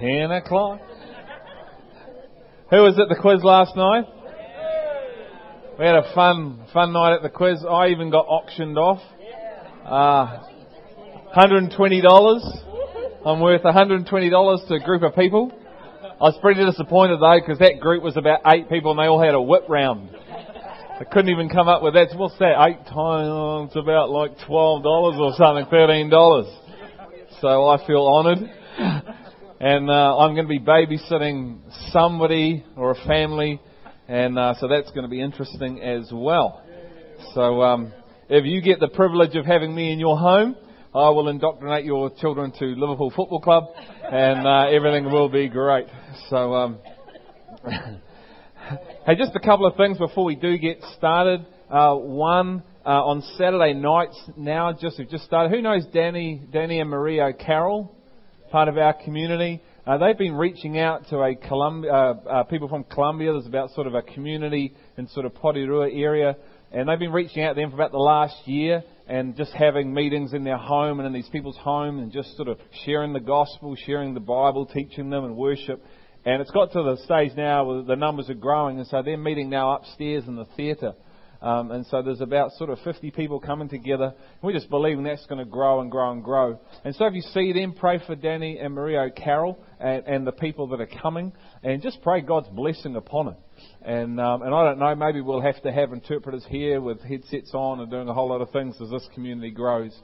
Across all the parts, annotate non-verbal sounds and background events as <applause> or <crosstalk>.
10 o'clock. Who was at the quiz last night? We had a fun, fun night at the quiz. I even got auctioned off. Uh, $120. I'm worth $120 to a group of people. I was pretty disappointed though because that group was about eight people and they all had a whip round. I couldn't even come up with that. What's that? Eight times about like twelve dollars or something, thirteen dollars. So I feel honoured, and uh, I'm going to be babysitting somebody or a family, and uh, so that's going to be interesting as well. So um, if you get the privilege of having me in your home, I will indoctrinate your children to Liverpool Football Club, and uh, everything will be great. So. Um, <laughs> Hey, just a couple of things before we do get started. Uh, one, uh, on Saturday nights now, just we've just started. Who knows Danny, Danny and Maria Carroll, part of our community? Uh, they've been reaching out to a Colombia, uh, uh, people from Colombia. There's about sort of a community in sort of Porirua area, and they've been reaching out to them for about the last year and just having meetings in their home and in these people's home and just sort of sharing the gospel, sharing the Bible, teaching them and worship. And it's got to the stage now where the numbers are growing, and so they're meeting now upstairs in the theatre. Um, and so there's about sort of 50 people coming together. We're just believing that's going to grow and grow and grow. And so if you see them, pray for Danny and Maria O'Carroll and, and the people that are coming, and just pray God's blessing upon it. And um, and I don't know, maybe we'll have to have interpreters here with headsets on and doing a whole lot of things as this community grows.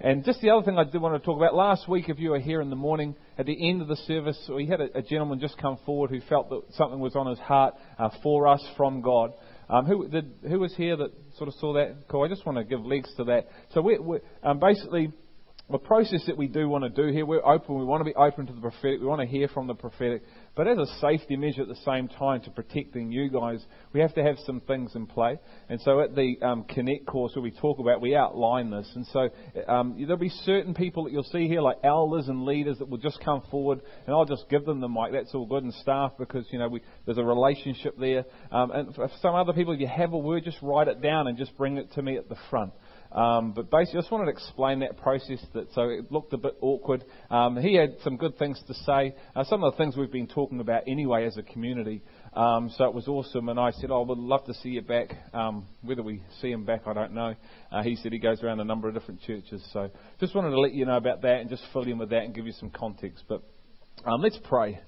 And just the other thing I did want to talk about last week, if you were here in the morning, at the end of the service, we had a, a gentleman just come forward who felt that something was on his heart uh, for us from God. Um, who, did, who was here that sort of saw that? Cool. I just want to give legs to that. So we, we um, basically the process that we do want to do here, we're open. We want to be open to the prophetic. We want to hear from the prophetic. But as a safety measure at the same time to protecting you guys, we have to have some things in play. And so at the um, Connect course where we talk about, we outline this. And so um, there'll be certain people that you'll see here, like elders and leaders, that will just come forward, and I'll just give them the mic. That's all good and staff because you know we, there's a relationship there. Um, and for some other people, if you have a word, just write it down and just bring it to me at the front. Um, but basically, I just wanted to explain that process. That so it looked a bit awkward. Um, he had some good things to say. Uh, some of the things we've been talking about anyway as a community. Um, so it was awesome, and I said, "Oh, would love to see you back." Um, whether we see him back, I don't know. Uh, he said he goes around a number of different churches. So just wanted to let you know about that and just fill in with that and give you some context. But um, let's pray.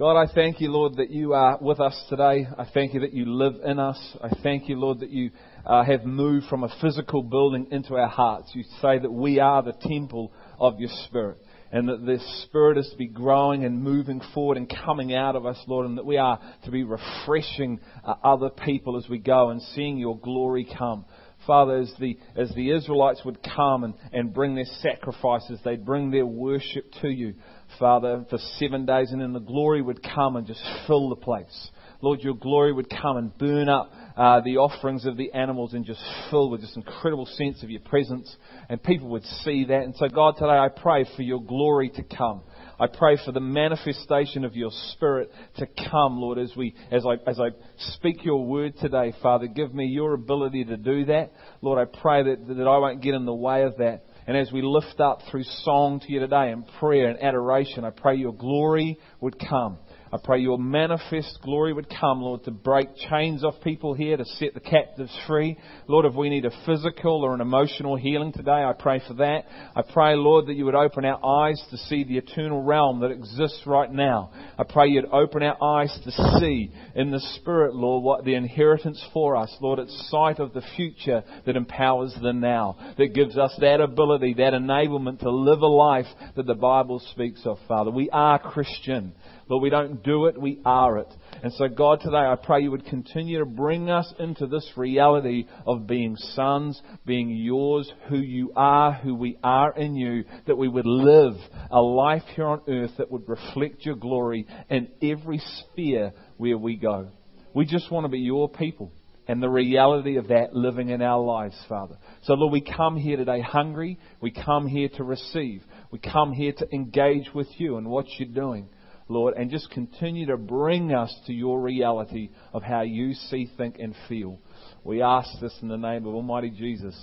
God, I thank you, Lord, that you are with us today. I thank you that you live in us. I thank you, Lord, that you uh, have moved from a physical building into our hearts. You say that we are the temple of your Spirit. And that the Spirit is to be growing and moving forward and coming out of us, Lord, and that we are to be refreshing uh, other people as we go and seeing your glory come. Father, as the, as the Israelites would come and, and bring their sacrifices, they'd bring their worship to you. Father, for seven days, and then the glory would come and just fill the place. Lord, your glory would come and burn up uh, the offerings of the animals and just fill with this incredible sense of your presence, and people would see that. And so, God, today I pray for your glory to come. I pray for the manifestation of your Spirit to come, Lord, as we, as I, as I speak your word today, Father. Give me your ability to do that, Lord. I pray that that I won't get in the way of that. And as we lift up through song to you today and prayer and adoration, I pray your glory would come. I pray your manifest glory would come, Lord, to break chains off people here, to set the captives free. Lord, if we need a physical or an emotional healing today, I pray for that. I pray, Lord, that you would open our eyes to see the eternal realm that exists right now. I pray you'd open our eyes to see in the Spirit, Lord, what the inheritance for us. Lord, it's sight of the future that empowers the now, that gives us that ability, that enablement to live a life that the Bible speaks of, Father. We are Christian. But we don't do it, we are it. And so, God, today I pray you would continue to bring us into this reality of being sons, being yours, who you are, who we are in you, that we would live a life here on earth that would reflect your glory in every sphere where we go. We just want to be your people and the reality of that living in our lives, Father. So, Lord, we come here today hungry. We come here to receive. We come here to engage with you and what you're doing. Lord, and just continue to bring us to your reality of how you see, think, and feel. We ask this in the name of Almighty Jesus.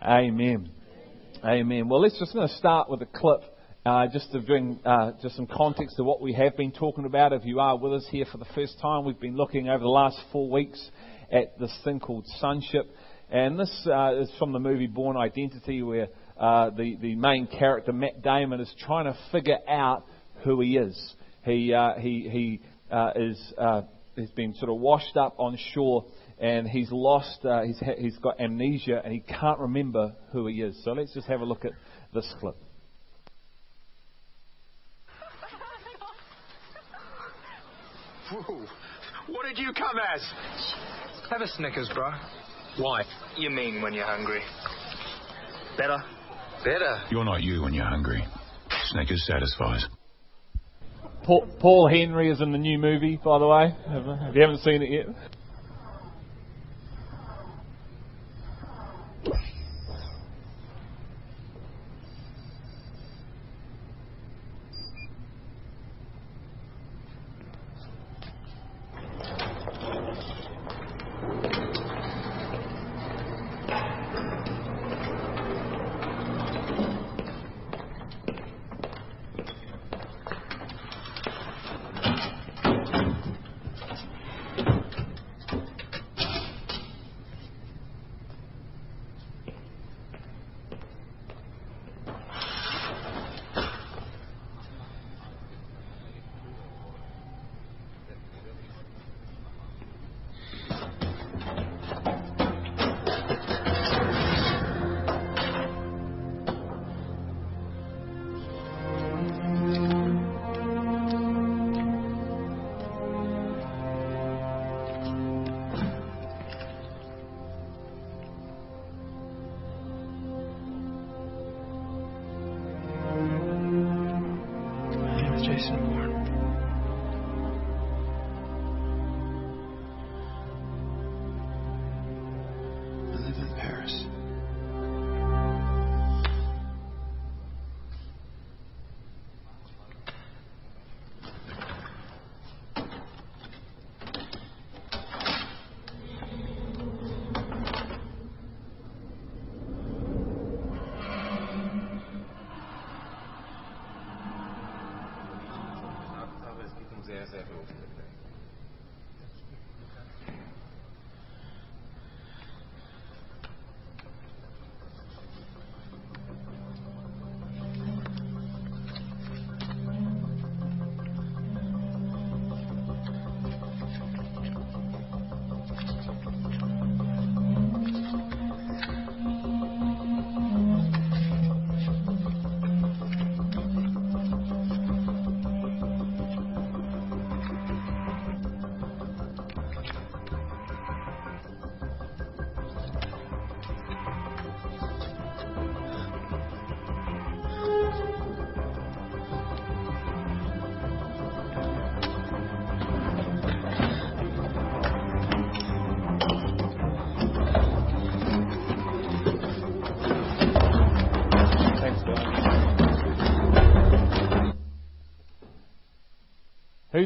Amen. Amen. Well, let's just going to start with a clip uh, just to bring uh, just some context to what we have been talking about. If you are with us here for the first time, we've been looking over the last four weeks at this thing called sonship, and this uh, is from the movie Bourne Identity, where uh, the the main character Matt Damon is trying to figure out who he is. He uh, he he uh, is has been sort of washed up on shore and he's lost, uh, he's, ha- he's got amnesia and he can't remember who he is. So let's just have a look at this clip. Whoa. What did you come as? Have a Snickers, bro. Why? You mean when you're hungry. Better? Better. You're not you when you're hungry. Snickers satisfies. Paul, Henry is in the new movie, by the way. If you haven't seen it yet.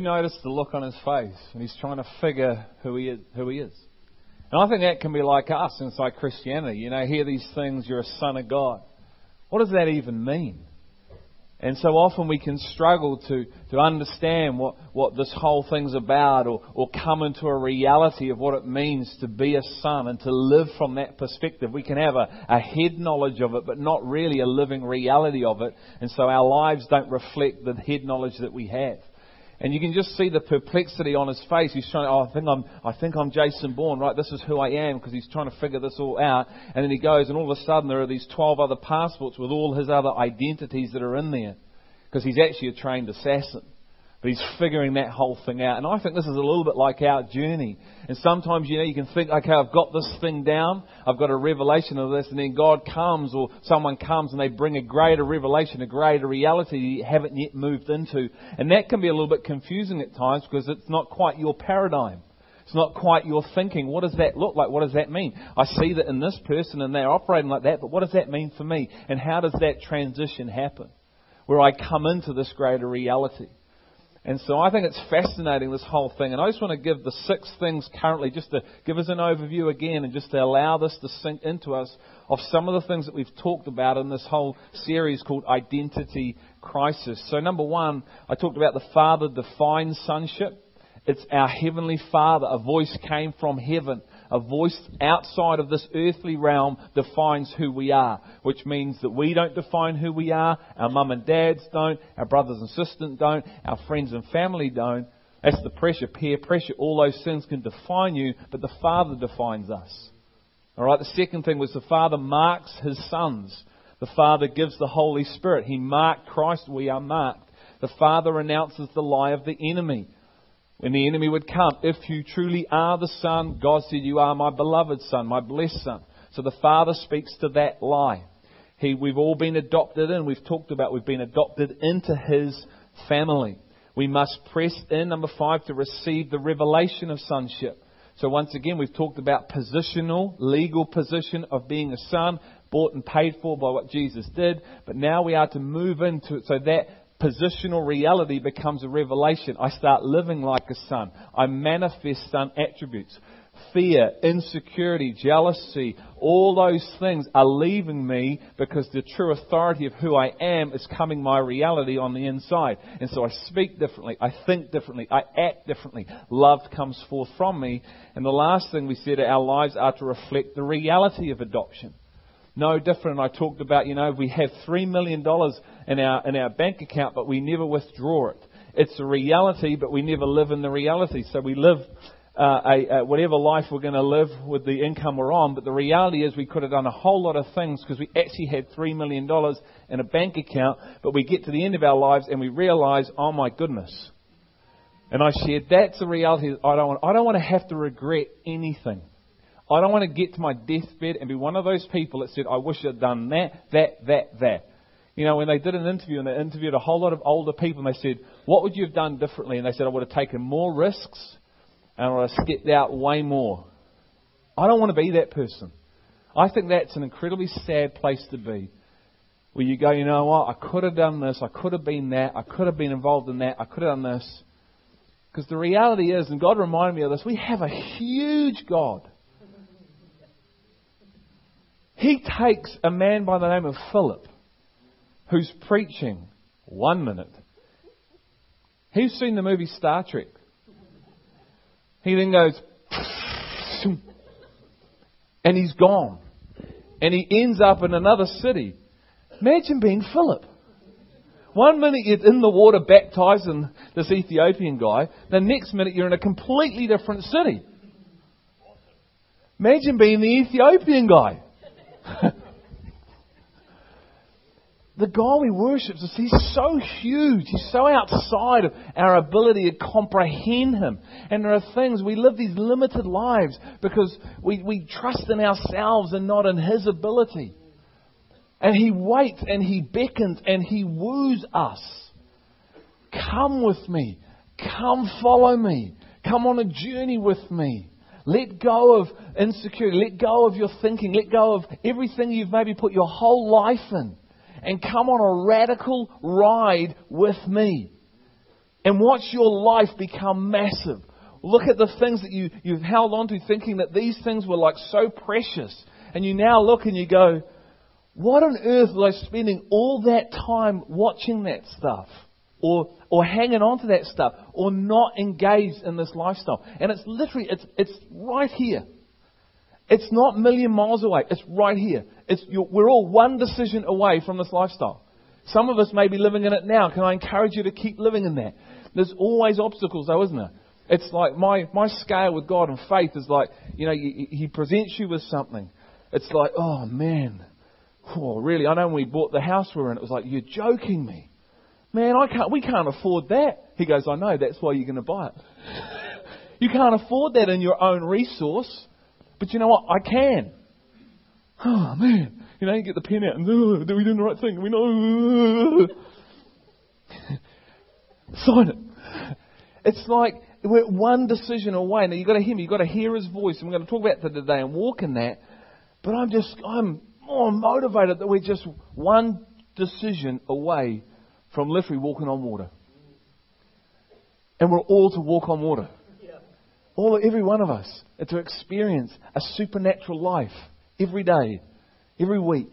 Who noticed the look on his face when he's trying to figure who he is? Who he is? And I think that can be like us inside Christianity. You know, hear these things, you're a son of God. What does that even mean? And so often we can struggle to, to understand what, what this whole thing's about or, or come into a reality of what it means to be a son and to live from that perspective. We can have a, a head knowledge of it, but not really a living reality of it. And so our lives don't reflect the head knowledge that we have. And you can just see the perplexity on his face. He's trying. Oh, I think I'm. I think I'm Jason Bourne. Right. This is who I am because he's trying to figure this all out. And then he goes, and all of a sudden there are these twelve other passports with all his other identities that are in there, because he's actually a trained assassin. But he's figuring that whole thing out. And I think this is a little bit like our journey. And sometimes, you know, you can think, okay, I've got this thing down. I've got a revelation of this. And then God comes or someone comes and they bring a greater revelation, a greater reality you haven't yet moved into. And that can be a little bit confusing at times because it's not quite your paradigm. It's not quite your thinking. What does that look like? What does that mean? I see that in this person and they're operating like that, but what does that mean for me? And how does that transition happen? Where I come into this greater reality. And so I think it's fascinating, this whole thing. And I just want to give the six things currently, just to give us an overview again and just to allow this to sink into us of some of the things that we've talked about in this whole series called Identity crisis. So, number one, I talked about the Father defines sonship. It's our Heavenly Father. A voice came from heaven. A voice outside of this earthly realm defines who we are, which means that we don't define who we are, our mum and dads don't, our brothers and sisters don't, our friends and family don't. That's the pressure, peer pressure. All those things can define you, but the Father defines us. Alright, the second thing was the Father marks His sons. The Father gives the Holy Spirit. He marked Christ, we are marked. The Father announces the lie of the enemy. When the enemy would come, if you truly are the Son, God said, You are my beloved Son, my blessed Son. So the Father speaks to that lie. He, we've all been adopted in. We've talked about we've been adopted into His family. We must press in, number five, to receive the revelation of sonship. So once again, we've talked about positional, legal position of being a son, bought and paid for by what Jesus did. But now we are to move into it so that positional reality becomes a revelation. I start living like a son. I manifest son attributes. Fear, insecurity, jealousy, all those things are leaving me because the true authority of who I am is coming my reality on the inside. And so I speak differently, I think differently, I act differently. Love comes forth from me. And the last thing we said, our lives are to reflect the reality of adoption no different. I talked about, you know, we have $3 million in our, in our bank account, but we never withdraw it. It's a reality, but we never live in the reality. So we live uh, a, a, whatever life we're going to live with the income we're on, but the reality is we could have done a whole lot of things because we actually had $3 million in a bank account, but we get to the end of our lives and we realize, oh my goodness. And I shared, that's the reality. I don't want, I don't want to have to regret anything. I don't want to get to my deathbed and be one of those people that said, I wish I'd done that, that, that, that. You know, when they did an interview and they interviewed a whole lot of older people and they said, What would you have done differently? And they said, I would have taken more risks and I would have stepped out way more. I don't want to be that person. I think that's an incredibly sad place to be. Where you go, you know what, I could have done this, I could have been that, I could have been involved in that, I could have done this. Because the reality is, and God reminded me of this, we have a huge God he takes a man by the name of Philip, who's preaching one minute. He's seen the movie Star Trek. He then goes, and he's gone. And he ends up in another city. Imagine being Philip. One minute you're in the water baptizing this Ethiopian guy, the next minute you're in a completely different city. Imagine being the Ethiopian guy. <laughs> the God we worship, he's so huge. He's so outside of our ability to comprehend him. And there are things, we live these limited lives because we, we trust in ourselves and not in his ability. And he waits and he beckons and he woos us. Come with me. Come follow me. Come on a journey with me. Let go of insecurity. Let go of your thinking. Let go of everything you've maybe put your whole life in. And come on a radical ride with me. And watch your life become massive. Look at the things that you, you've held on to thinking that these things were like so precious. And you now look and you go, what on earth was I spending all that time watching that stuff? Or, or hanging on to that stuff or not engaged in this lifestyle. And it's literally, it's, it's right here. It's not a million miles away. It's right here. It's, we're all one decision away from this lifestyle. Some of us may be living in it now. Can I encourage you to keep living in that? There's always obstacles though, isn't there? It's like my, my scale with God and faith is like, you know, He presents you with something. It's like, oh man, oh really? I know when we bought the house we were in, it was like, you're joking me. Man, I can't, we can't afford that. He goes, I know, that's why you're going to buy it. you can't afford that in your own resource. But you know what? I can. Oh, man. You know, you get the pen out and, oh, are we doing the right thing? We know. <laughs> Sign it. It's like we're one decision away. Now you've got to hear me. You've got to hear his voice. And we're going to talk about that today and walk in that. But I'm just, I'm more motivated that we're just one decision away from literally walking on water. And we're all to walk on water. All, every one of us, and to experience a supernatural life every day, every week.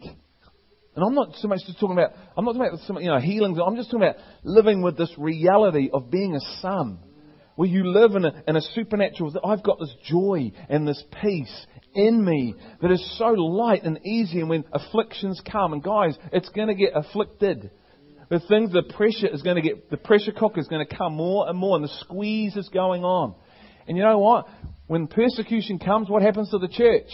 And I'm not so much just talking about, I'm not talking about some, you know, healings. I'm just talking about living with this reality of being a son. Where you live in a, in a supernatural, I've got this joy and this peace in me that is so light and easy. And when afflictions come, and guys, it's going to get afflicted. The things, the pressure is going to get, the pressure cooker is going to come more and more, and the squeeze is going on. And you know what? When persecution comes, what happens to the church?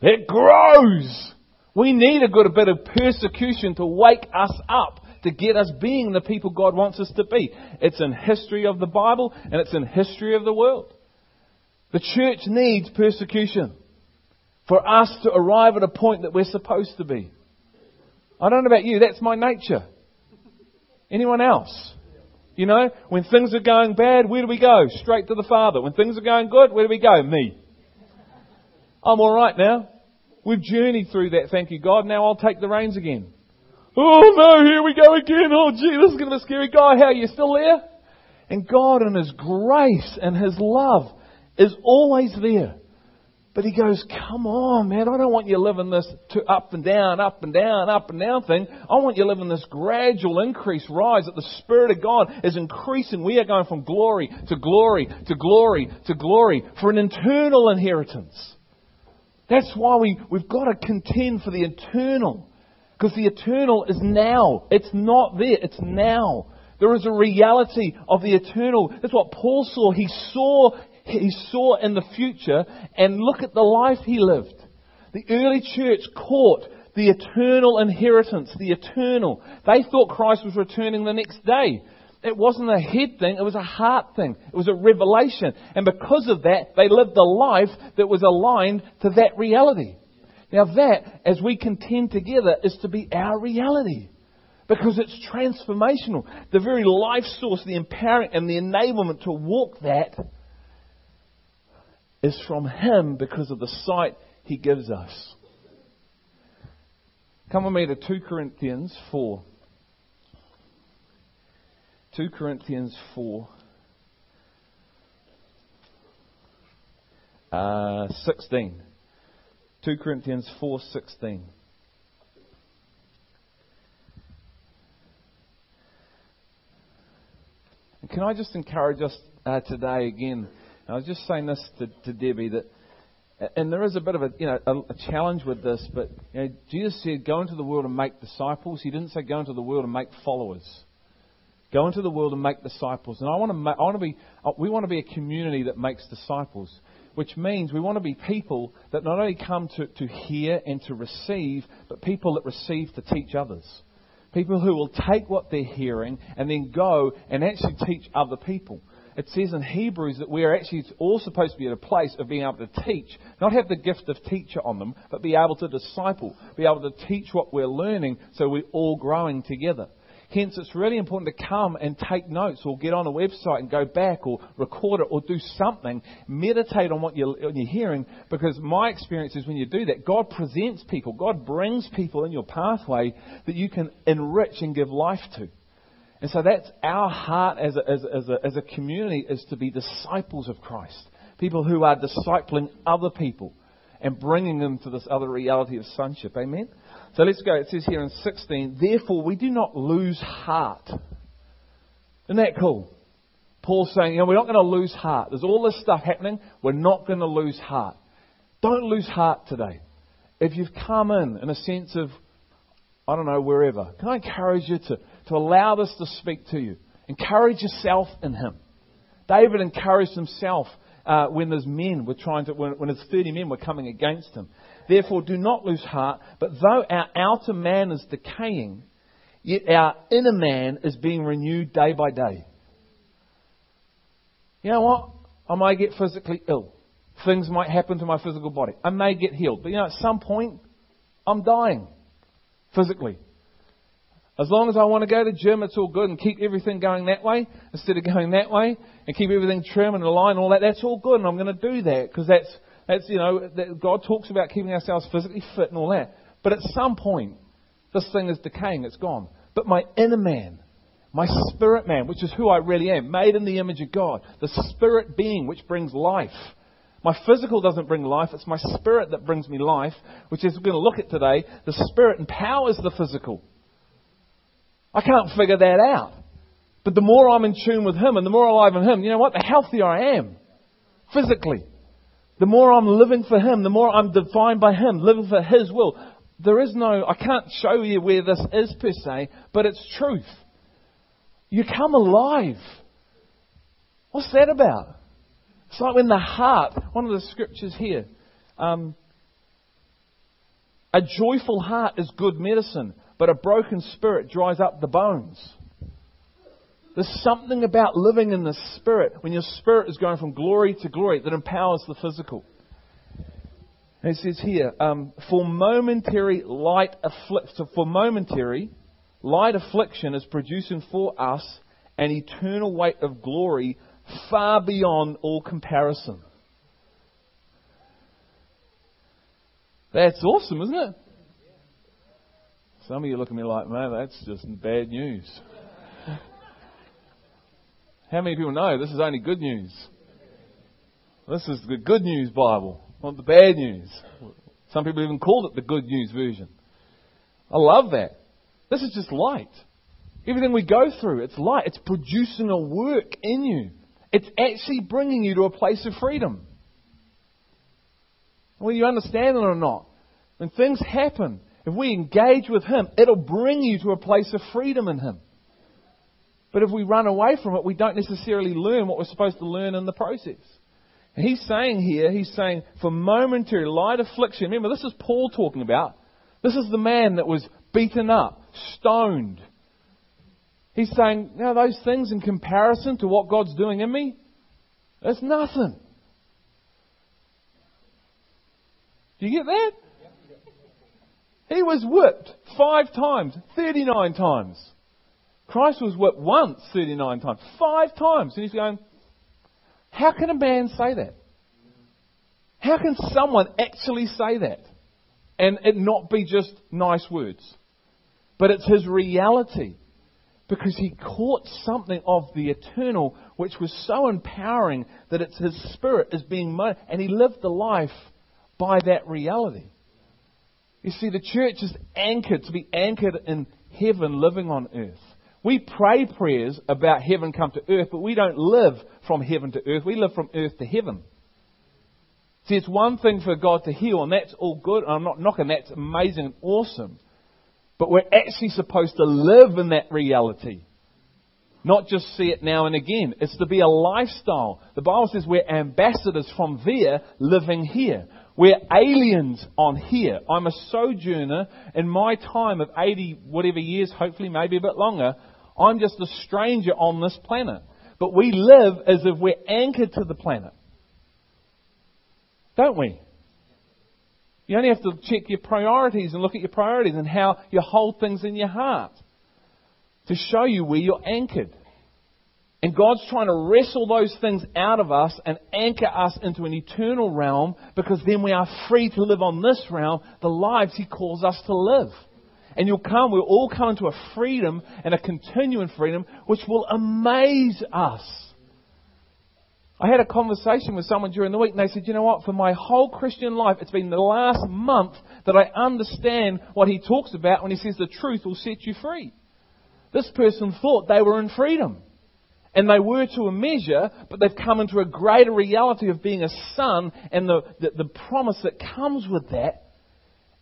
It grows. We need a good bit of persecution to wake us up, to get us being the people God wants us to be. It's in history of the Bible and it's in history of the world. The church needs persecution for us to arrive at a point that we're supposed to be. I don't know about you, that's my nature. Anyone else? You know, when things are going bad, where do we go? Straight to the Father. When things are going good, where do we go? Me. I'm alright now. We've journeyed through that, thank you God. Now I'll take the reins again. Oh no, here we go again. Oh gee, this is going to be scary guy. How are you still there? And God in His grace and His love is always there. But He goes, come on man, I don't want you living this to up and down, up and down, up and down thing. I want you living this gradual increase, rise that the Spirit of God is increasing. We are going from glory to glory to glory to glory for an eternal inheritance. That's why we, we've got to contend for the eternal. Because the eternal is now. It's not there. It's now. There is a reality of the eternal. That's what Paul saw. He saw, he saw in the future and look at the life he lived. The early church caught the eternal inheritance, the eternal. They thought Christ was returning the next day. It wasn't a head thing, it was a heart thing. It was a revelation. And because of that, they lived a life that was aligned to that reality. Now that, as we contend together, is to be our reality. Because it's transformational. The very life source, the empowering and the enablement to walk that is from Him because of the sight He gives us. Come with me to 2 Corinthians 4. 2 Corinthians 4. Uh, 16. 2 Corinthians 4:16. And can I just encourage us uh, today again? I was just saying this to, to Debbie that, and there is a bit of a you know a, a challenge with this, but you know, Jesus said, "Go into the world and make disciples." He didn't say, "Go into the world and make followers." Go into the world and make disciples. And I want to, ma- I want to be, uh, we want to be a community that makes disciples, which means we want to be people that not only come to, to hear and to receive, but people that receive to teach others. People who will take what they're hearing and then go and actually teach other people. It says in Hebrews that we are actually all supposed to be at a place of being able to teach, not have the gift of teacher on them, but be able to disciple, be able to teach what we're learning so we're all growing together. Hence, it's really important to come and take notes or get on a website and go back or record it or do something. Meditate on what you're, you're hearing because my experience is when you do that, God presents people, God brings people in your pathway that you can enrich and give life to. And so that's our heart as a, as, as, a, as a community is to be disciples of Christ. People who are discipling other people and bringing them to this other reality of sonship. Amen? So let's go. It says here in 16, therefore we do not lose heart. Isn't that cool? Paul's saying, you know, we're not going to lose heart. There's all this stuff happening. We're not going to lose heart. Don't lose heart today. If you've come in in a sense of, I don't know, wherever, can I encourage you to, to allow this to speak to you? Encourage yourself in Him. David encouraged himself uh, when his men were trying to, when, when his 30 men were coming against him. Therefore, do not lose heart, but though our outer man is decaying, yet our inner man is being renewed day by day. You know what? I may get physically ill. Things might happen to my physical body. I may get healed. But you know, at some point, I'm dying physically. As long as I want to go to gym, it's all good and keep everything going that way instead of <laughs> going that way and keep everything trim and aligned and all that. That's all good and I'm going to do that because that's that's, you know, that God talks about keeping ourselves physically fit and all that. But at some point, this thing is decaying, it's gone. But my inner man, my spirit man, which is who I really am, made in the image of God, the spirit being which brings life, My physical doesn't bring life, it's my spirit that brings me life, which is we're going to look at today. The spirit empowers the physical. I can't figure that out. But the more I'm in tune with Him and the more alive in Him, you know what? The healthier I am. Physically. The more I'm living for Him, the more I'm defined by Him, living for His will. There is no, I can't show you where this is per se, but it's truth. You come alive. What's that about? It's like when the heart, one of the scriptures here, um, a joyful heart is good medicine, but a broken spirit dries up the bones. There's something about living in the spirit when your spirit is going from glory to glory that empowers the physical. And it says here, um, for momentary light affliction, for momentary light affliction is producing for us an eternal weight of glory far beyond all comparison. That's awesome, isn't it? Some of you look at me like, man, that's just bad news. <laughs> How many people know this is only good news? This is the good news Bible, not the bad news. Some people even called it the good news version. I love that. This is just light. Everything we go through, it's light. It's producing a work in you. It's actually bringing you to a place of freedom. Whether you understand it or not, when things happen, if we engage with Him, it'll bring you to a place of freedom in Him. But if we run away from it, we don't necessarily learn what we're supposed to learn in the process. And he's saying here, he's saying, for momentary light affliction. Remember, this is Paul talking about. This is the man that was beaten up, stoned. He's saying, now those things in comparison to what God's doing in me, it's nothing. Do you get that? He was whipped five times, 39 times. Christ was whipped once, 39 times. Five times. And he's going, how can a man say that? How can someone actually say that? And it not be just nice words. But it's his reality. Because he caught something of the eternal which was so empowering that it's his spirit is being mo- and he lived the life by that reality. You see, the church is anchored to be anchored in heaven living on earth. We pray prayers about heaven come to earth, but we don't live from heaven to earth. We live from earth to heaven. See, it's one thing for God to heal, and that's all good. I'm not knocking that's amazing and awesome. But we're actually supposed to live in that reality. Not just see it now and again. It's to be a lifestyle. The Bible says we're ambassadors from there living here. We're aliens on here. I'm a sojourner in my time of 80 whatever years, hopefully maybe a bit longer. I'm just a stranger on this planet. But we live as if we're anchored to the planet. Don't we? You only have to check your priorities and look at your priorities and how you hold things in your heart to show you where you're anchored. And God's trying to wrestle those things out of us and anchor us into an eternal realm because then we are free to live on this realm, the lives He calls us to live. And you'll come, we'll all come into a freedom and a continuing freedom which will amaze us. I had a conversation with someone during the week and they said, you know what, for my whole Christian life, it's been the last month that I understand what he talks about when he says the truth will set you free. This person thought they were in freedom. And they were to a measure, but they've come into a greater reality of being a son and the, the, the promise that comes with that.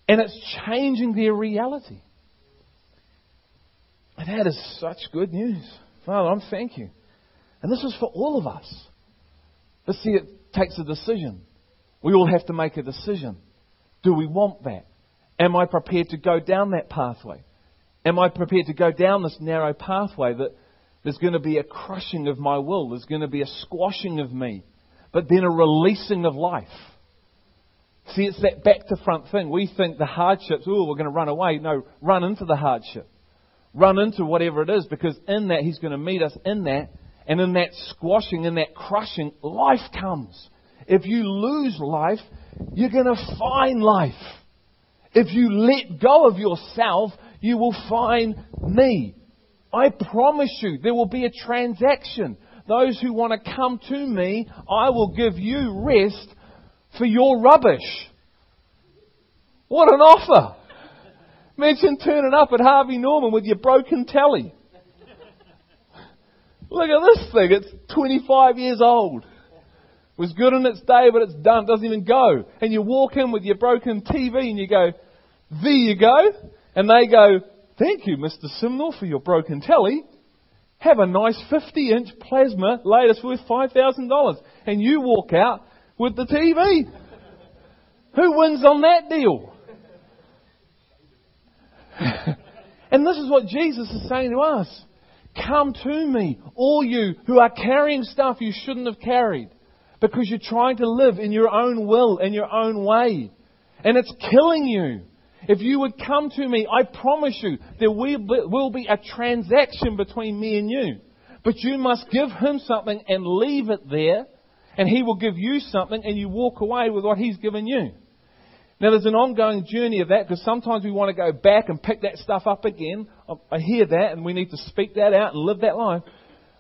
And it's changing their reality. And that is such good news. Father, I'm thank you. And this is for all of us. But see, it takes a decision. We all have to make a decision. Do we want that? Am I prepared to go down that pathway? Am I prepared to go down this narrow pathway that there's going to be a crushing of my will, there's going to be a squashing of me, but then a releasing of life? See, it's that back to front thing. We think the hardships, oh, we're going to run away. No, run into the hardship. Run into whatever it is because in that He's going to meet us in that and in that squashing, in that crushing, life comes. If you lose life, you're going to find life. If you let go of yourself, you will find me. I promise you, there will be a transaction. Those who want to come to me, I will give you rest for your rubbish. What an offer! Imagine turning up at Harvey Norman with your broken telly. Look at this thing. It's 25 years old. It was good in its day, but it's done. It doesn't even go. And you walk in with your broken TV and you go, there you go. And they go, thank you, Mr. Simnor, for your broken telly. Have a nice 50 inch plasma, latest worth $5,000. And you walk out with the TV. Who wins on that deal? <laughs> and this is what Jesus is saying to us. Come to me, all you who are carrying stuff you shouldn't have carried because you're trying to live in your own will and your own way. And it's killing you. If you would come to me, I promise you, there will be a transaction between me and you. But you must give him something and leave it there, and he will give you something, and you walk away with what he's given you. Now, there's an ongoing journey of that because sometimes we want to go back and pick that stuff up again. I hear that, and we need to speak that out and live that life.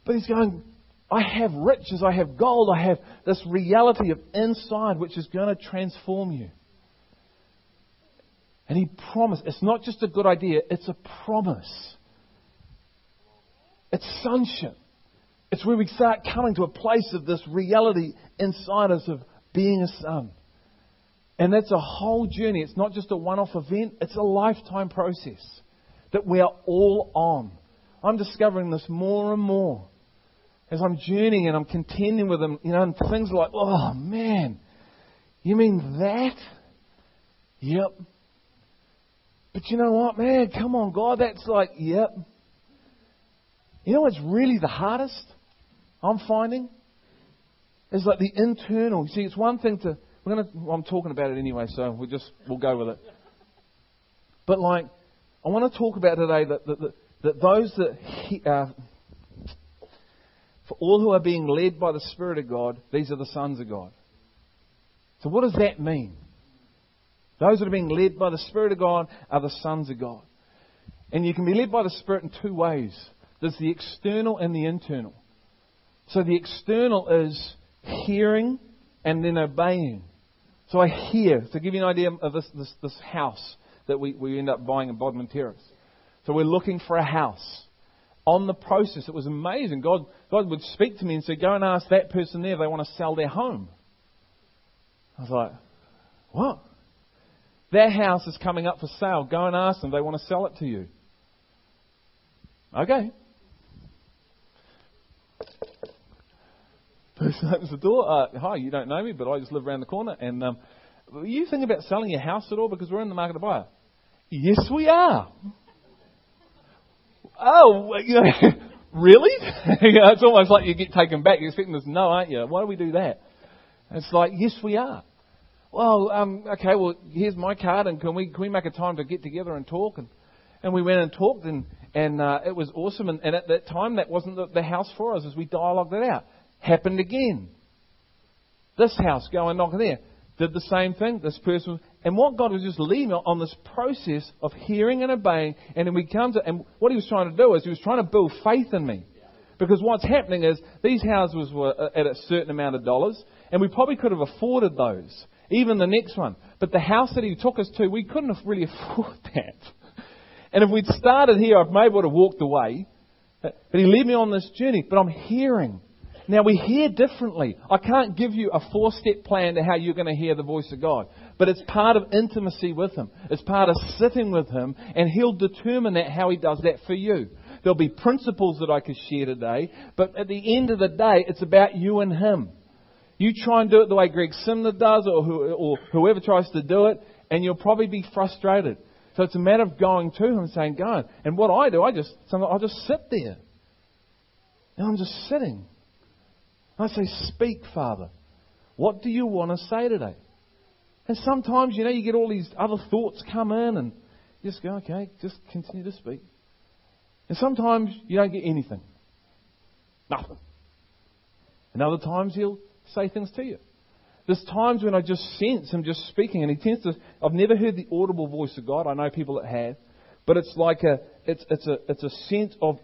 But he's going, I have riches, I have gold, I have this reality of inside which is going to transform you. And he promised, it's not just a good idea, it's a promise. It's sonship. It's where we start coming to a place of this reality inside us of being a son. And that's a whole journey. It's not just a one off event, it's a lifetime process that we are all on. I'm discovering this more and more as I'm journeying and I'm contending with them, you know, and things like, oh man, you mean that? Yep. But you know what, man, come on, God, that's like, yep. You know what's really the hardest I'm finding? Is like the internal. You see, it's one thing to we're gonna. Well, I'm talking about it anyway, so we'll just we'll go with it. But like, I want to talk about today that that, that, that those that he, uh, for all who are being led by the Spirit of God, these are the sons of God. So what does that mean? Those that are being led by the Spirit of God are the sons of God. And you can be led by the Spirit in two ways. There's the external and the internal. So the external is hearing and then obeying. So I hear, to give you an idea of this, this, this house that we, we end up buying in Bodmin Terrace. So we're looking for a house. On the process, it was amazing. God, God would speak to me and say, Go and ask that person there if they want to sell their home. I was like, What? Their house is coming up for sale. Go and ask them. They want to sell it to you. Okay. Person opens the door. Uh, Hi, you don't know me, but I just live around the corner. And um, you think about selling your house at all? Because we're in the market to buy it. Yes, we are. Oh, you know, <laughs> really? <laughs> you know, it's almost like you get taken back. You're expecting this no, aren't you? Why do we do that? It's like, yes, we are. Well, um, okay, well, here's my card, and can we can we make a time to get together and talk? And and we went and talked, and and uh, it was awesome. And, and at that time, that wasn't the, the house for us as we dialogued it out happened again. This house, go and knock there. Did the same thing. This person, and what God was just leading on this process of hearing and obeying, and then we come to, and what He was trying to do is He was trying to build faith in me, because what's happening is these houses were uh, at a certain amount of dollars, and we probably could have afforded those, even the next one. But the house that He took us to, we couldn't have really <laughs> afford that. And if we'd started here, I maybe would have walked away. But He led me on this journey. But I'm hearing now we hear differently. I can't give you a four step plan to how you're going to hear the voice of God. But it's part of intimacy with Him. It's part of sitting with Him, and He'll determine that how He does that for you. There'll be principles that I could share today, but at the end of the day, it's about you and Him. You try and do it the way Greg Simnor does, or, who, or whoever tries to do it, and you'll probably be frustrated. So it's a matter of going to Him and saying, God. And what I do, I just, I just sit there. And I'm just sitting. I say, Speak, Father. What do you want to say today? And sometimes, you know, you get all these other thoughts come in and you just go, okay, just continue to speak. And sometimes you don't get anything. Nothing. And other times he'll say things to you. There's times when I just sense him just speaking, and he tends to. I've never heard the audible voice of God. I know people that have, but it's like a, it's it's a it's a sense of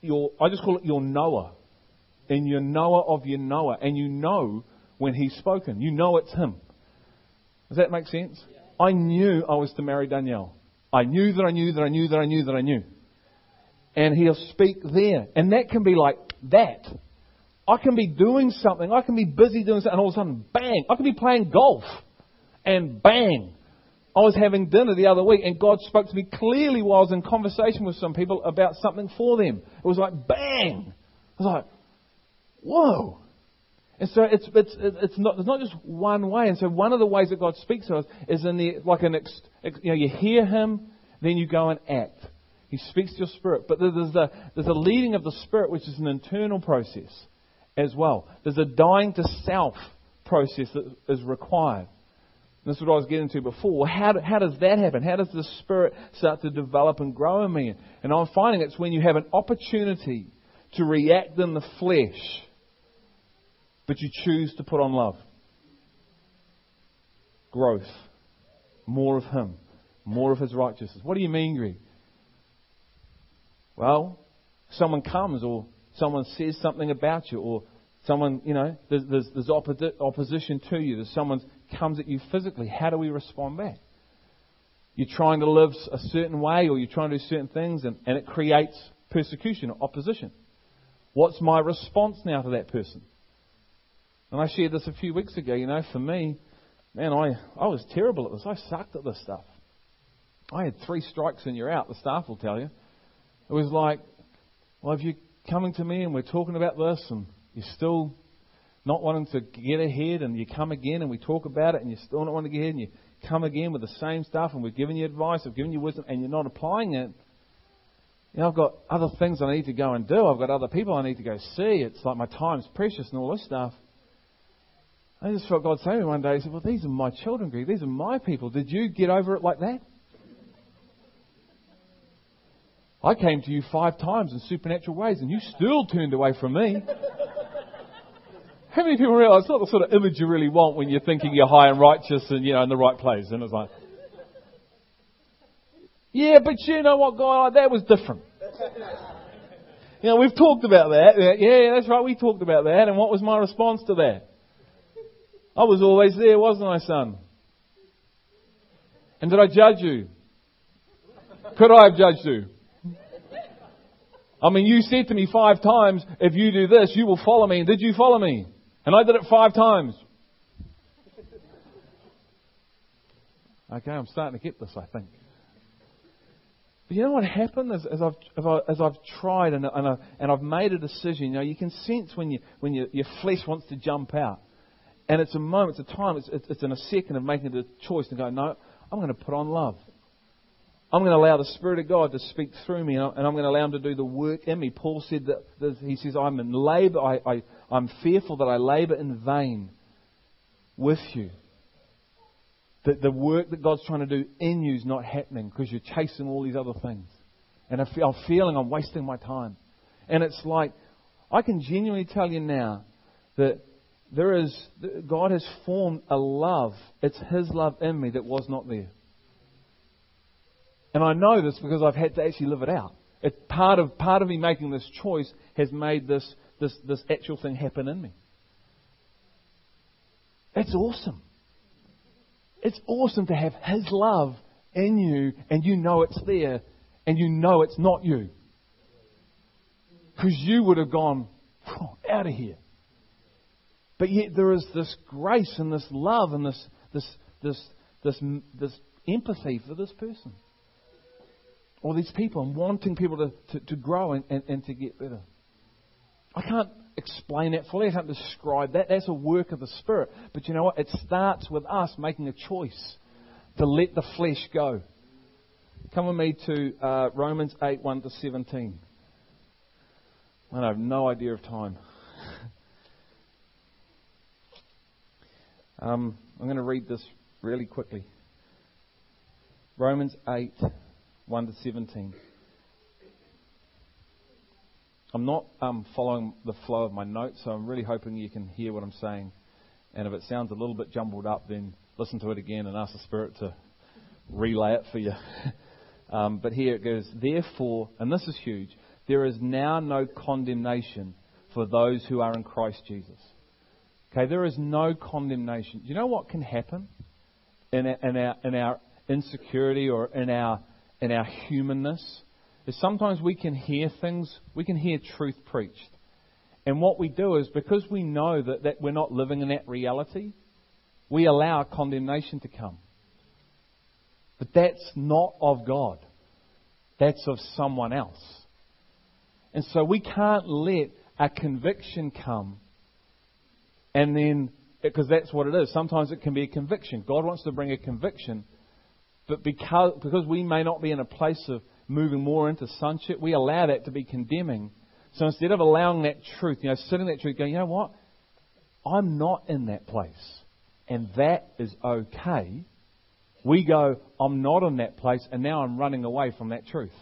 your. I just call it your knower and you're knower of your knower, and you know when he's spoken. You know it's him. Does that make sense? I knew I was to marry Danielle. I knew that I knew that I knew that I knew that I knew. And he'll speak there. And that can be like that. I can be doing something. I can be busy doing something, and all of a sudden, bang! I can be playing golf, and bang! I was having dinner the other week, and God spoke to me clearly while I was in conversation with some people about something for them. It was like bang! I was like, whoa! And so it's, it's, it's, not, it's not just one way. And so one of the ways that God speaks to us is in the, like an, ex, you know, you hear Him, then you go and act. He speaks to your spirit. But there's a, there's a leading of the spirit, which is an internal process as well. There's a dying to self process that is required. This is what I was getting to before. How, how does that happen? How does the Spirit start to develop and grow in me? And I'm finding it's when you have an opportunity to react in the flesh, but you choose to put on love. Growth. More of Him. More of His righteousness. What do you mean, Greg? Well, someone comes or someone says something about you, or someone, you know, there's, there's, there's opposition to you, there's someone comes at you physically. How do we respond back? You're trying to live a certain way, or you're trying to do certain things, and, and it creates persecution or opposition. What's my response now to that person? And I shared this a few weeks ago. You know, for me, man, I, I was terrible at this. I sucked at this stuff. I had three strikes and you're out, the staff will tell you. It was like, well, if you're coming to me and we're talking about this and you're still not wanting to get ahead and you come again and we talk about it and you still not wanting to get ahead and you come again with the same stuff and we've given you advice, we've given you wisdom and you're not applying it, you know, I've got other things I need to go and do. I've got other people I need to go see. It's like my time's precious and all this stuff. I just felt God say to me one day, He said, Well, these are my children, Greg. These are my people. Did you get over it like that? I came to you five times in supernatural ways and you still turned away from me. How many people realize it's not the sort of image you really want when you're thinking you're high and righteous and, you know, in the right place? And it's like, yeah, but you know what, God, that was different. You know, we've talked about that. Yeah, that's right, we talked about that. And what was my response to that? I was always there, wasn't I, son? And did I judge you? Could I have judged you? I mean, you said to me five times, if you do this, you will follow me. And did you follow me? And I did it five times. Okay, I'm starting to get this, I think. But you know what happened as, as, I've, as, I've tried and, and, I, and I've made a decision? You know, you can sense when, you, when you, your flesh wants to jump out. And it's a moment, it's a time, it's, it's in a second of making the choice to go, no, I'm going to put on love. I'm going to allow the Spirit of God to speak through me, and I'm going to allow Him to do the work in me. Paul said that, that he says, I'm in labor, I, I, I'm fearful that I labor in vain with you. That the work that God's trying to do in you is not happening because you're chasing all these other things. And I feel, I'm feeling I'm wasting my time. And it's like, I can genuinely tell you now that there is, God has formed a love. It's His love in me that was not there. And I know this because I've had to actually live it out. Part, of, part of me making this choice has made this, this, this actual thing happen in me. It's awesome. It's awesome to have His love in you and you know it's there and you know it's not you. Because you would have gone, out of here. But yet there is this grace and this love and this, this, this, this, this empathy for this person or these people and wanting people to, to, to grow and, and, and to get better. I can't explain that fully. I can't describe that. That's a work of the Spirit. But you know what? It starts with us making a choice to let the flesh go. Come with me to uh, Romans 8 1 to 17. I have no idea of time. <laughs> um, I'm going to read this really quickly. Romans 8 1 to 17. I'm not um, following the flow of my notes, so I'm really hoping you can hear what I'm saying. And if it sounds a little bit jumbled up, then listen to it again and ask the Spirit to relay it for you. <laughs> um, but here it goes, therefore, and this is huge, there is now no condemnation for those who are in Christ Jesus. Okay, there is no condemnation. You know what can happen? in our, in our, in our insecurity or in our, in our humanness is sometimes we can hear things, we can hear truth preached. And what we do is because we know that, that we're not living in that reality, we allow condemnation to come. But that's not of God. That's of someone else. And so we can't let a conviction come and then, because that's what it is. Sometimes it can be a conviction. God wants to bring a conviction, but because, because we may not be in a place of moving more into sonship, we allow that to be condemning. So instead of allowing that truth, you know, sitting that truth, going, you know what? I'm not in that place. And that is okay. We go, I'm not in that place, and now I'm running away from that truth.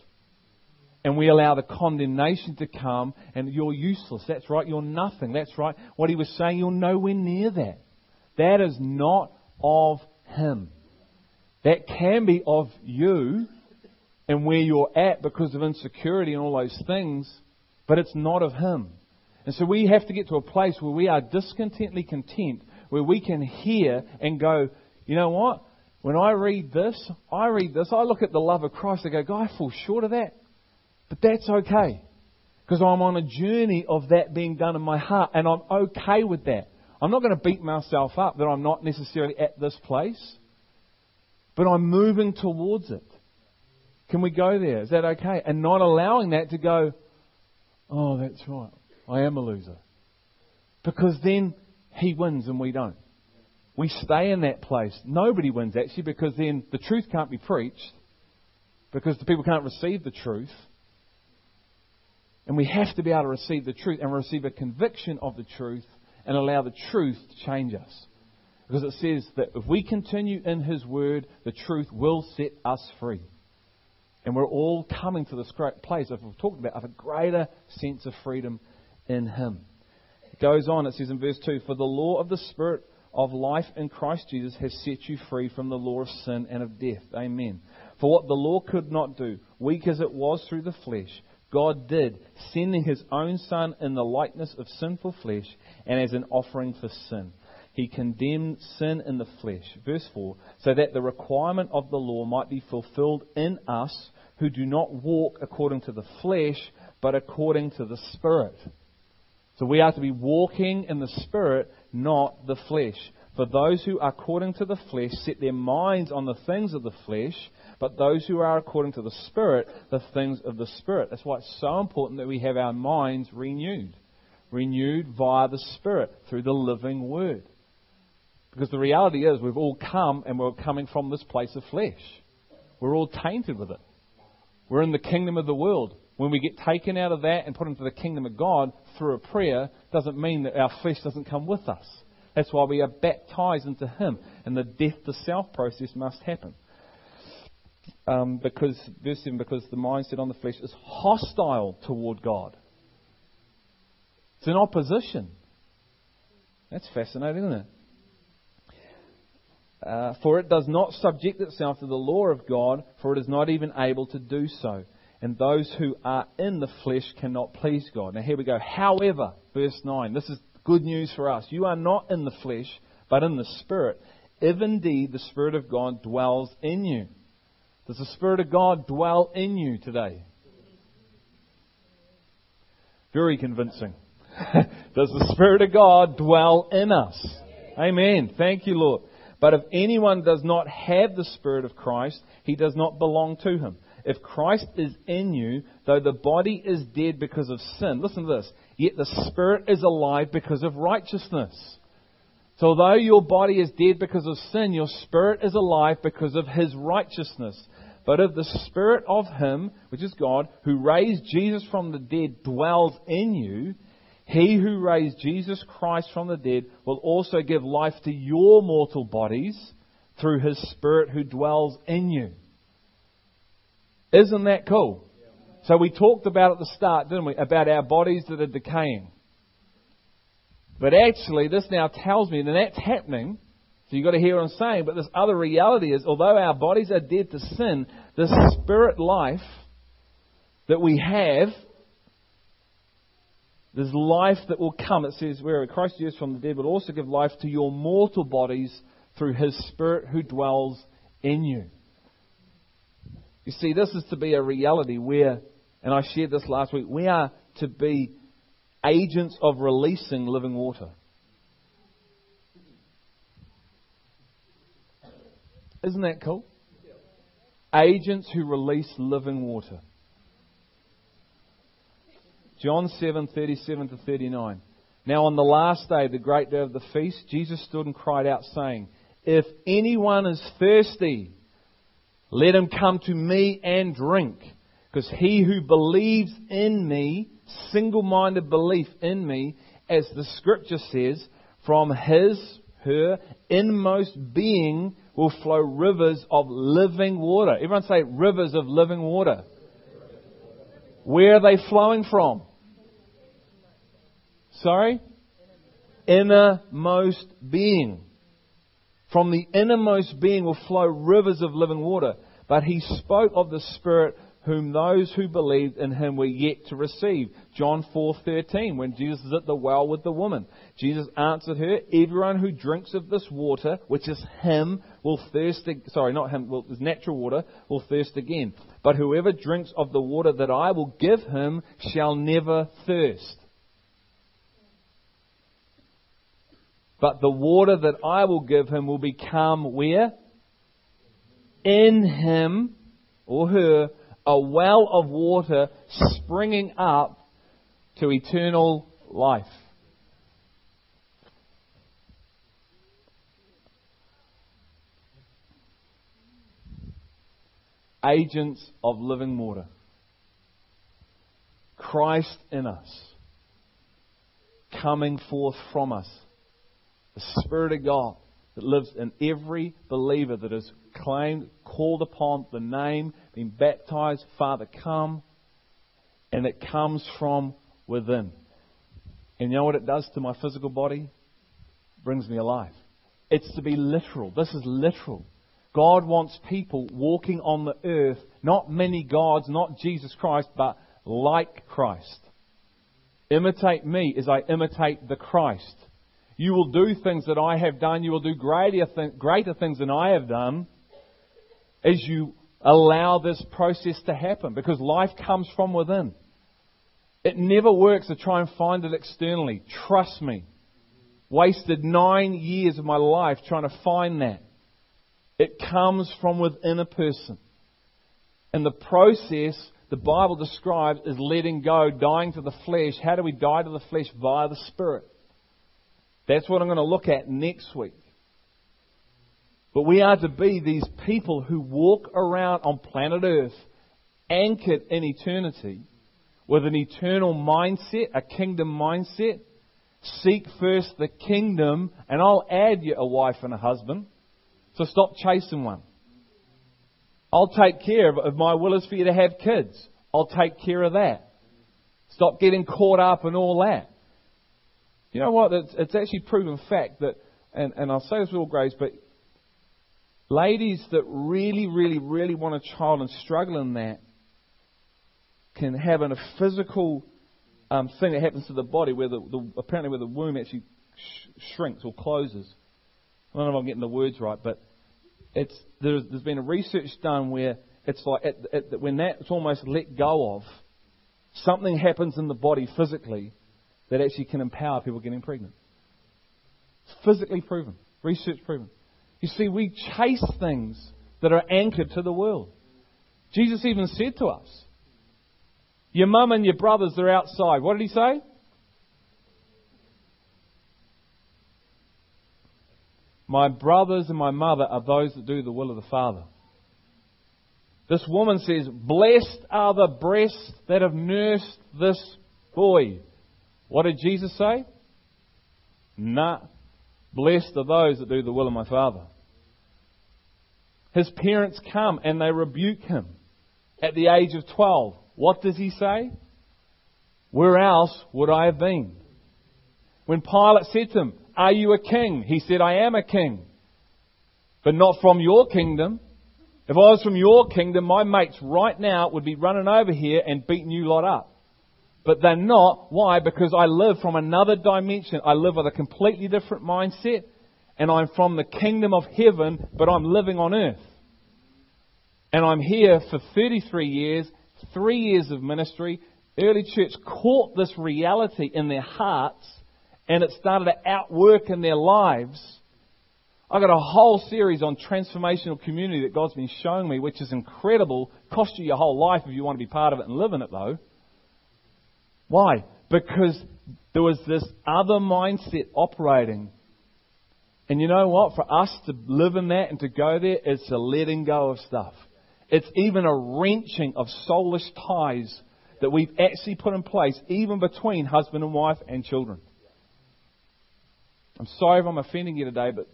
And we allow the condemnation to come, and you're useless. That's right, you're nothing. That's right. What he was saying, you're nowhere near that. That is not of him. That can be of you and where you're at because of insecurity and all those things, but it's not of him. And so we have to get to a place where we are discontently content, where we can hear and go, you know what? When I read this, I read this, I look at the love of Christ, I go, God, I fall short of that. But that's okay. Because I'm on a journey of that being done in my heart, and I'm okay with that. I'm not going to beat myself up that I'm not necessarily at this place, but I'm moving towards it. Can we go there? Is that okay? And not allowing that to go, oh, that's right. I am a loser. Because then he wins and we don't. We stay in that place. Nobody wins actually because then the truth can't be preached because the people can't receive the truth. And we have to be able to receive the truth and receive a conviction of the truth and allow the truth to change us. Because it says that if we continue in His Word, the truth will set us free. And we're all coming to this great place, as we've talked about, of a greater sense of freedom in Him. It goes on, it says in verse 2 For the law of the Spirit of life in Christ Jesus has set you free from the law of sin and of death. Amen. For what the law could not do, weak as it was through the flesh, God did, sending his own Son in the likeness of sinful flesh and as an offering for sin. He condemned sin in the flesh. Verse 4 so that the requirement of the law might be fulfilled in us who do not walk according to the flesh, but according to the Spirit. So we are to be walking in the Spirit, not the flesh. For those who are according to the flesh set their minds on the things of the flesh, but those who are according to the Spirit, the things of the Spirit. That's why it's so important that we have our minds renewed. Renewed via the Spirit, through the living Word. Because the reality is, we've all come and we're coming from this place of flesh. We're all tainted with it. We're in the kingdom of the world. When we get taken out of that and put into the kingdom of God through a prayer, doesn't mean that our flesh doesn't come with us. That's why we are baptized into Him, and the death to self process must happen um, because verse 7 because the mindset on the flesh is hostile toward God. It's in opposition. That's fascinating, isn't it? Uh, for it does not subject itself to the law of God, for it is not even able to do so. And those who are in the flesh cannot please God. Now here we go. However, verse 9, this is good news for us. You are not in the flesh, but in the Spirit, if indeed the Spirit of God dwells in you. Does the Spirit of God dwell in you today? Very convincing. <laughs> Does the Spirit of God dwell in us? Amen. Thank you, Lord. But if anyone does not have the Spirit of Christ, he does not belong to him. If Christ is in you, though the body is dead because of sin, listen to this, yet the Spirit is alive because of righteousness. So although your body is dead because of sin, your spirit is alive because of his righteousness. But if the spirit of him, which is God, who raised Jesus from the dead dwells in you, he who raised Jesus Christ from the dead will also give life to your mortal bodies through his spirit who dwells in you. Isn't that cool? So we talked about at the start, didn't we, about our bodies that are decaying. But actually, this now tells me that that's happening. So you've got to hear what I'm saying. But this other reality is, although our bodies are dead to sin, the spirit life that we have, there's life that will come. It says, where Christ Jesus from the dead will also give life to your mortal bodies through His Spirit who dwells in you. You see, this is to be a reality where, and I shared this last week, we are to be agents of releasing living water. Isn't that cool? Agents who release living water. John 7, 37 to 39. Now on the last day, the great day of the feast, Jesus stood and cried out saying, If anyone is thirsty, let him come to me and drink. Because he who believes in me, single-minded belief in me, as the scripture says, from his, her, inmost being will flow rivers of living water. Everyone say rivers of living water. Where are they flowing from? Sorry? Innermost being. From the innermost being will flow rivers of living water. But he spoke of the Spirit whom those who believed in him were yet to receive. John 4:13 when Jesus is at the well with the woman. Jesus answered her, "Everyone who drinks of this water, which is him, will thirst sorry, not him, well, is natural water, will thirst again. But whoever drinks of the water that I will give him shall never thirst." But the water that I will give him will become where? In him or her a well of water springing up to eternal life. Agents of living water. Christ in us, coming forth from us the Spirit of God that lives in every believer that is claimed, called upon the name, been baptized, Father, come, and it comes from within. And you know what it does to my physical body? It brings me alive. It's to be literal. This is literal. God wants people walking on the earth, not many gods, not Jesus Christ, but like Christ. Imitate me as I imitate the Christ. You will do things that I have done. You will do greater, th- greater things than I have done as you allow this process to happen because life comes from within. It never works to try and find it externally. Trust me. Wasted nine years of my life trying to find that. It comes from within a person. And the process the Bible describes is letting go, dying to the flesh. How do we die to the flesh? Via the Spirit. That's what I'm going to look at next week. But we are to be these people who walk around on planet Earth anchored in eternity with an eternal mindset, a kingdom mindset. Seek first the kingdom, and I'll add you a wife and a husband. So stop chasing one. I'll take care of If my will is for you to have kids, I'll take care of that. Stop getting caught up in all that. You know what? It's, it's actually proven fact that, and, and I'll say this with all grace, but ladies that really, really, really want a child and struggle in that can have a physical um, thing that happens to the body where the, the apparently where the womb actually sh- shrinks or closes. I don't know if I'm getting the words right, but it's there's, there's been a research done where it's like at, at, when that's almost let go of, something happens in the body physically that actually can empower people getting pregnant. It's physically proven, research proven. You see, we chase things that are anchored to the world. Jesus even said to us, Your mum and your brothers are outside. What did he say? My brothers and my mother are those that do the will of the Father. This woman says, Blessed are the breasts that have nursed this boy. What did Jesus say? Nah. Blessed are those that do the will of my Father. His parents come and they rebuke him at the age of 12. What does he say? Where else would I have been? When Pilate said to him, Are you a king? He said, I am a king. But not from your kingdom. If I was from your kingdom, my mates right now would be running over here and beating you lot up. But they're not. Why? Because I live from another dimension. I live with a completely different mindset. and I'm from the kingdom of heaven, but I'm living on earth. And I'm here for 33 years, three years of ministry. Early church caught this reality in their hearts, and it started to outwork in their lives. I've got a whole series on transformational community that God's been showing me, which is incredible. Cost you your whole life if you want to be part of it and live in it, though. Why? Because there was this other mindset operating. And you know what? For us to live in that and to go there, it's a letting go of stuff. It's even a wrenching of soulless ties that we've actually put in place, even between husband and wife and children. I'm sorry if I'm offending you today, but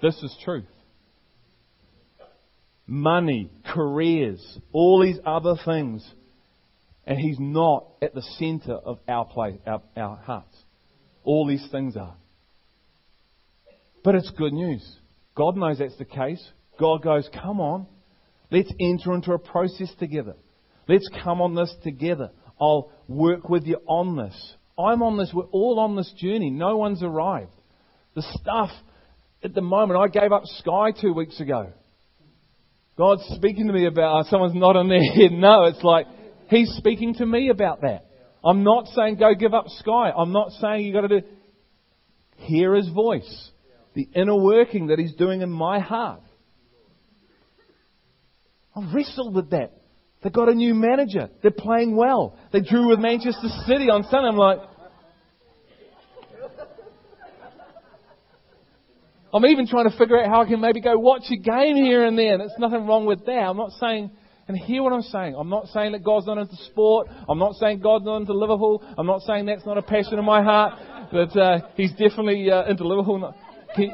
this is truth. Money, careers, all these other things. And He's not at the center of our place, our, our hearts. All these things are. But it's good news. God knows that's the case. God goes, come on, let's enter into a process together. Let's come on this together. I'll work with you on this. I'm on this, we're all on this journey. No one's arrived. The stuff at the moment, I gave up Sky two weeks ago. God's speaking to me about, oh, someone's not in their <laughs> head. No, it's like, He's speaking to me about that. I'm not saying go give up Sky. I'm not saying you've got to do, hear His voice. The inner working that He's doing in my heart. I've wrestled with that. They've got a new manager. They're playing well. They drew with Manchester City on Sunday. I'm like, I'm even trying to figure out how I can maybe go watch a game here and there. And there's nothing wrong with that. I'm not saying, and hear what I'm saying. I'm not saying that God's not into sport. I'm not saying God's not into Liverpool. I'm not saying that's not a passion in my heart. But uh, He's definitely uh, into Liverpool. He,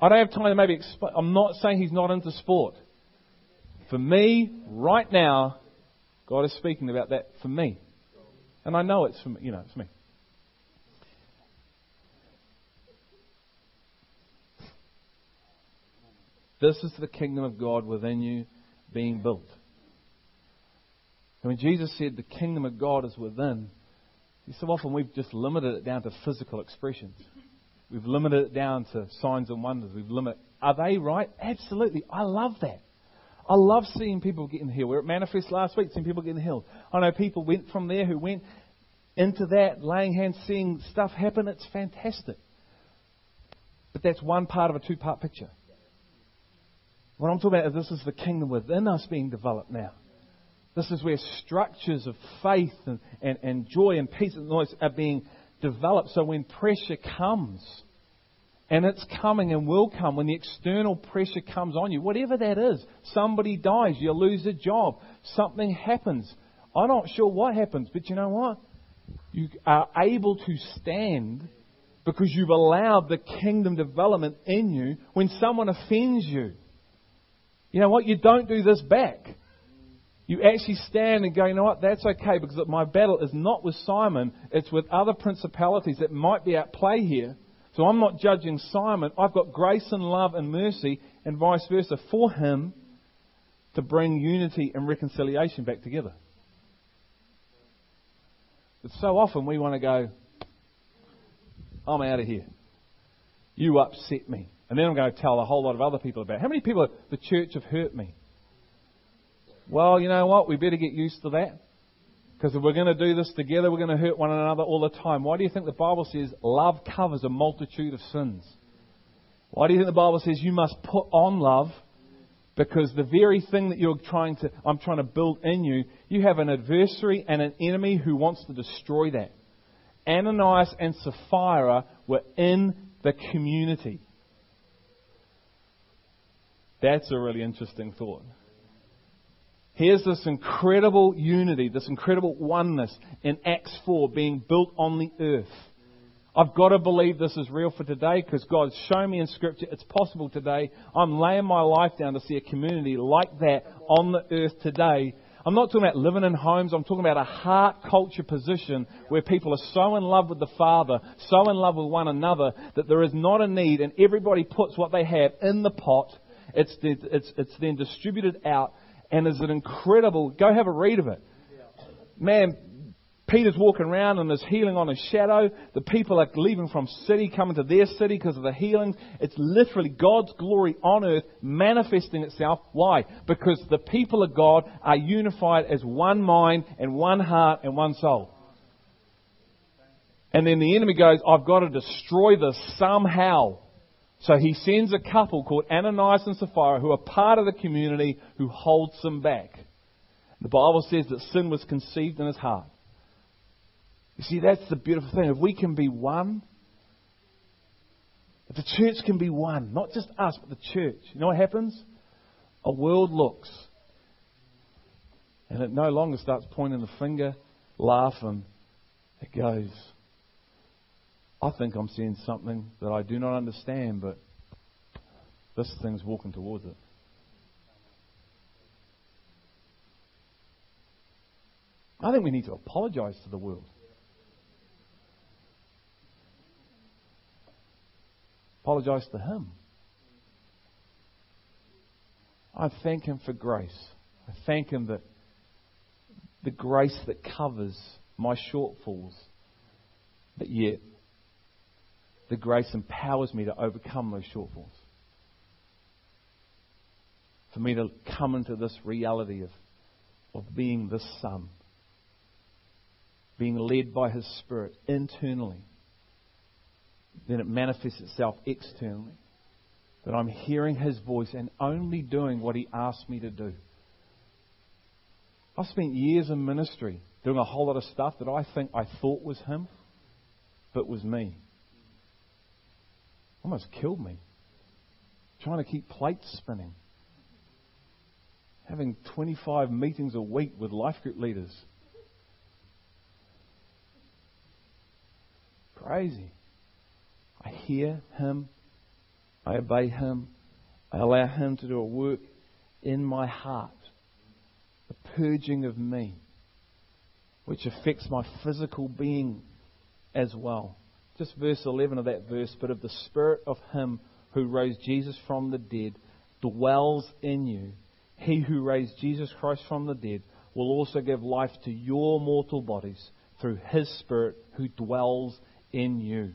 I don't have time to maybe explain. I'm not saying He's not into sport. For me, right now, God is speaking about that for me. And I know it's for me, you know, it's me. This is the kingdom of God within you being built. And when Jesus said the kingdom of God is within, so often we've just limited it down to physical expressions. We've limited it down to signs and wonders. We've limited. Are they right? Absolutely. I love that. I love seeing people getting healed. We were at Manifest last week, seeing people getting healed. I know people went from there who went into that, laying hands, seeing stuff happen. It's fantastic. But that's one part of a two part picture. What I'm talking about is this is the kingdom within us being developed now. This is where structures of faith and, and, and joy and peace and noise are being developed. So when pressure comes, and it's coming and will come when the external pressure comes on you, whatever that is. Somebody dies, you lose a job, something happens. I'm not sure what happens, but you know what? You are able to stand because you've allowed the kingdom development in you when someone offends you. You know what? You don't do this back. You actually stand and go, you know what? That's okay because my battle is not with Simon, it's with other principalities that might be at play here. So I'm not judging Simon. I've got grace and love and mercy and vice versa for him to bring unity and reconciliation back together. But so often we want to go, I'm out of here. You upset me. And then I'm going to tell a whole lot of other people about it. How many people the church have hurt me? Well, you know what? We better get used to that. Because if we're going to do this together, we're going to hurt one another all the time. Why do you think the Bible says love covers a multitude of sins? Why do you think the Bible says you must put on love? Because the very thing that you're trying to, I'm trying to build in you, you have an adversary and an enemy who wants to destroy that. Ananias and Sapphira were in the community. That's a really interesting thought. Here's this incredible unity, this incredible oneness in Acts 4 being built on the earth. I've got to believe this is real for today because God's shown me in Scripture it's possible today. I'm laying my life down to see a community like that on the earth today. I'm not talking about living in homes. I'm talking about a heart culture position where people are so in love with the Father, so in love with one another that there is not a need and everybody puts what they have in the pot. It's, it's, it's then distributed out and is an incredible? Go have a read of it. Man, Peter's walking around and is healing on his shadow. The people are leaving from city, coming to their city because of the healing. It's literally God's glory on earth manifesting itself. Why? Because the people of God are unified as one mind and one heart and one soul. And then the enemy goes, I've got to destroy this somehow. So he sends a couple called Ananias and Sapphira who are part of the community who holds them back. The Bible says that sin was conceived in his heart. You see, that's the beautiful thing. If we can be one, if the church can be one, not just us, but the church, you know what happens? A world looks, and it no longer starts pointing the finger, laughing. It goes, I think I'm seeing something that I do not understand, but this thing's walking towards it. I think we need to apologize to the world. Apologize to Him. I thank Him for grace. I thank Him that the grace that covers my shortfalls, but yet the grace empowers me to overcome those shortfalls. For me to come into this reality of, of being this son, being led by His Spirit internally then it manifests itself externally. That I'm hearing His voice and only doing what He asked me to do. I've spent years in ministry doing a whole lot of stuff that I think I thought was Him, but was me. Almost killed me. Trying to keep plates spinning. Having 25 meetings a week with life group leaders. Crazy. I hear Him. I obey Him. I allow Him to do a work in my heart, a purging of me, which affects my physical being as well. Just verse 11 of that verse, but if the Spirit of Him who raised Jesus from the dead dwells in you, He who raised Jesus Christ from the dead will also give life to your mortal bodies through His Spirit who dwells in you.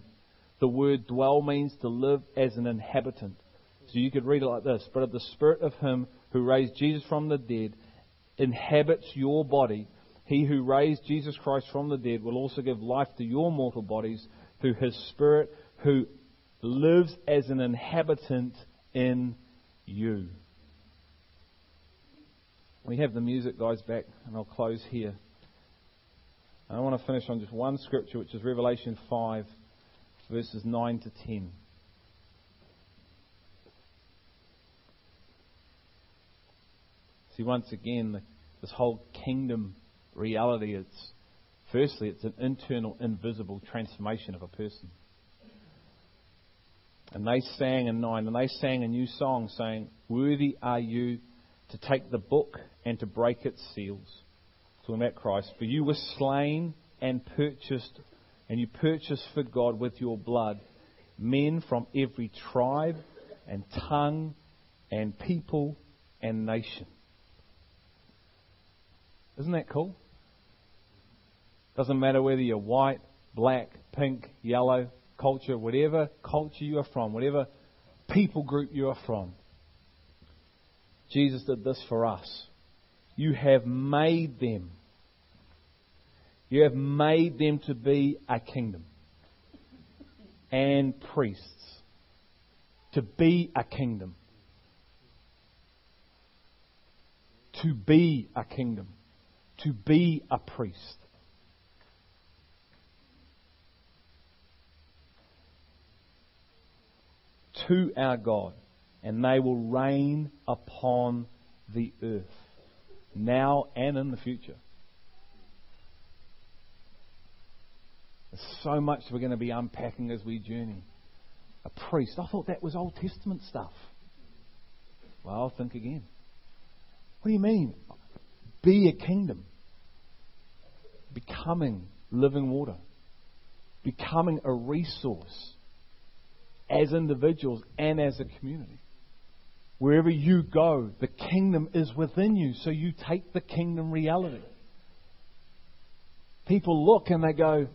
The word dwell means to live as an inhabitant. So you could read it like this But if the Spirit of Him who raised Jesus from the dead inhabits your body, He who raised Jesus Christ from the dead will also give life to your mortal bodies through His Spirit who lives as an inhabitant in you. We have the music guys back, and I'll close here. I want to finish on just one scripture, which is Revelation 5 verses 9 to 10. See, once again, this whole kingdom reality, it's firstly, it's an internal, invisible transformation of a person. And they sang in 9, and they sang a new song saying, Worthy are you to take the book and to break its seals. Talking about Christ. For you were slain and purchased and you purchased for God with your blood men from every tribe and tongue and people and nation. Isn't that cool? Doesn't matter whether you're white, black, pink, yellow, culture, whatever culture you are from, whatever people group you are from. Jesus did this for us. You have made them you have made them to be a kingdom and priests. To be a kingdom. To be a kingdom. To be a priest. To our God, and they will reign upon the earth, now and in the future. There's so much we're going to be unpacking as we journey. A priest. I thought that was Old Testament stuff. Well, I'll think again. What do you mean? Be a kingdom. Becoming living water. Becoming a resource as individuals and as a community. Wherever you go, the kingdom is within you, so you take the kingdom reality. people look and they go,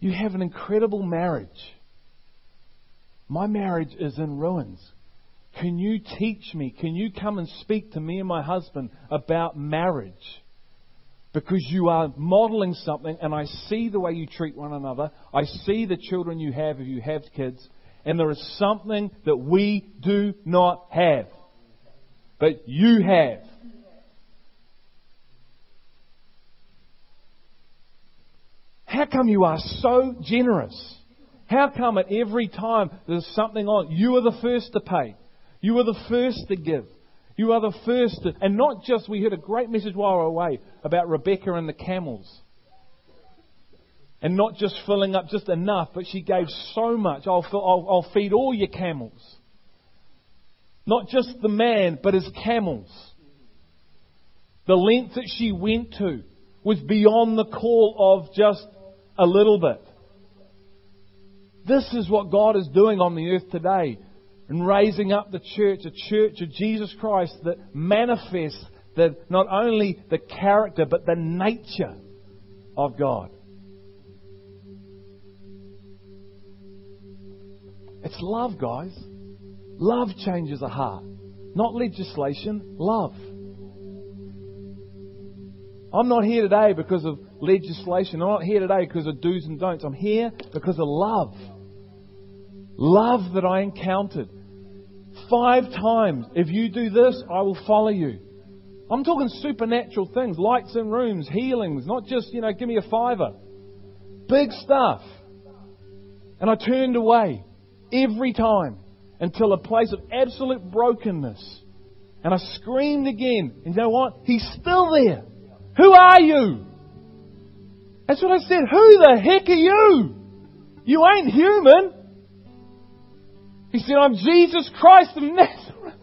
You have an incredible marriage. My marriage is in ruins. Can you teach me? Can you come and speak to me and my husband about marriage? Because you are modeling something, and I see the way you treat one another. I see the children you have if you have kids, and there is something that we do not have. But you have. How come you are so generous? How come at every time there's something on, you are the first to pay? You are the first to give. You are the first and not just, we heard a great message while we were away about Rebecca and the camels. And not just filling up just enough, but she gave so much. I'll, fill, I'll, I'll feed all your camels. Not just the man, but his camels. The length that she went to was beyond the call of just a little bit. This is what God is doing on the earth today and raising up the church, a church of Jesus Christ that manifests the, not only the character but the nature of God. It's love, guys. Love changes a heart. Not legislation, love. I'm not here today because of legislation. I'm not here today because of do's and don'ts. I'm here because of love. Love that I encountered. Five times. If you do this, I will follow you. I'm talking supernatural things, lights in rooms, healings, not just, you know, give me a fiver. Big stuff. And I turned away every time until a place of absolute brokenness. And I screamed again. And you know what? He's still there. Who are you? That's what I said. Who the heck are you? You ain't human. He said, I'm Jesus Christ of Nazareth.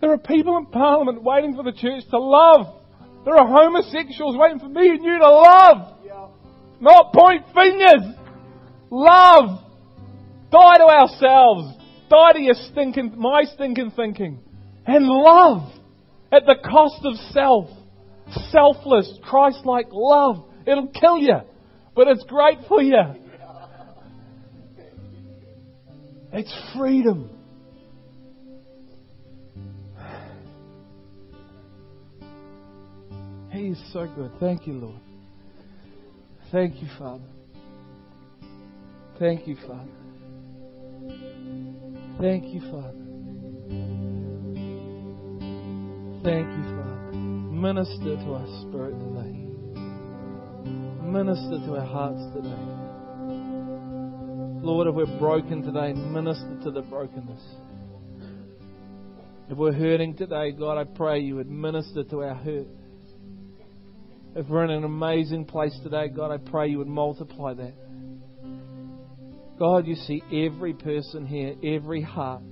There are people in Parliament waiting for the church to love. There are homosexuals waiting for me and you to love. Not point fingers. Love. Die to ourselves. Die to your stinking, my stinking thinking. And love. At the cost of self. Selfless, Christ-like love. It'll kill you. But it's great for you. It's freedom. He is so good. Thank you, Lord. Thank you, Father. Thank you, Father. Thank you, Father. Thank you, Father. Minister to our spirit today. Minister to our hearts today. Lord, if we're broken today, minister to the brokenness. If we're hurting today, God, I pray you would minister to our hurt. If we're in an amazing place today, God, I pray you would multiply that. God, you see every person here, every heart.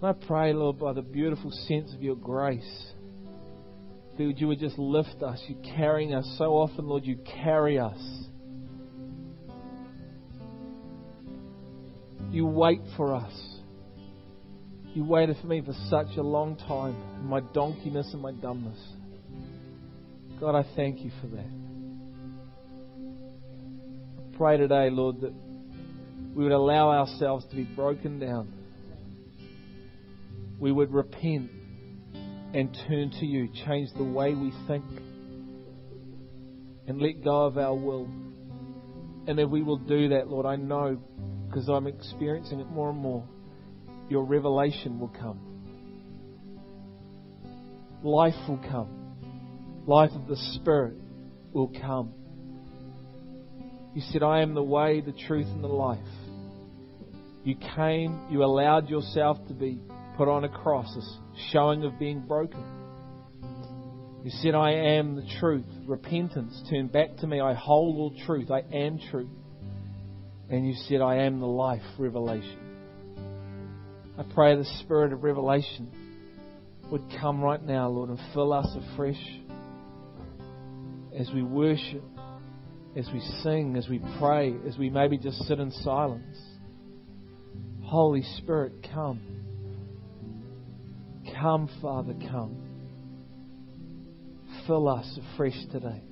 And I pray, Lord, by the beautiful sense of your grace, that you would just lift us. You're carrying us so often, Lord, you carry us. You wait for us. You waited for me for such a long time, my donkeyness and my dumbness. God, I thank you for that. I pray today, Lord, that we would allow ourselves to be broken down. We would repent and turn to you, change the way we think, and let go of our will. And if we will do that, Lord, I know, because I'm experiencing it more and more, your revelation will come. Life will come. Life of the Spirit will come. You said, I am the way, the truth, and the life. You came, you allowed yourself to be put on a cross, a showing of being broken. You said, I am the truth. Repentance. Turn back to me. I hold all truth. I am truth. And you said, I am the life. Revelation. I pray the spirit of revelation would come right now, Lord, and fill us afresh as we worship, as we sing, as we pray, as we maybe just sit in silence. Holy Spirit, come. Come, Father, come. Fill us afresh today.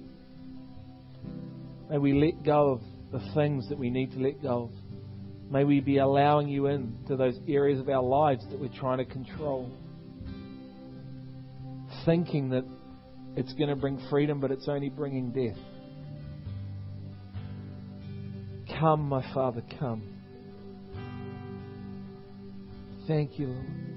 May we let go of the things that we need to let go of. May we be allowing you in to those areas of our lives that we're trying to control. Thinking that it's going to bring freedom, but it's only bringing death. Come, my Father, come. Thank you, Lord.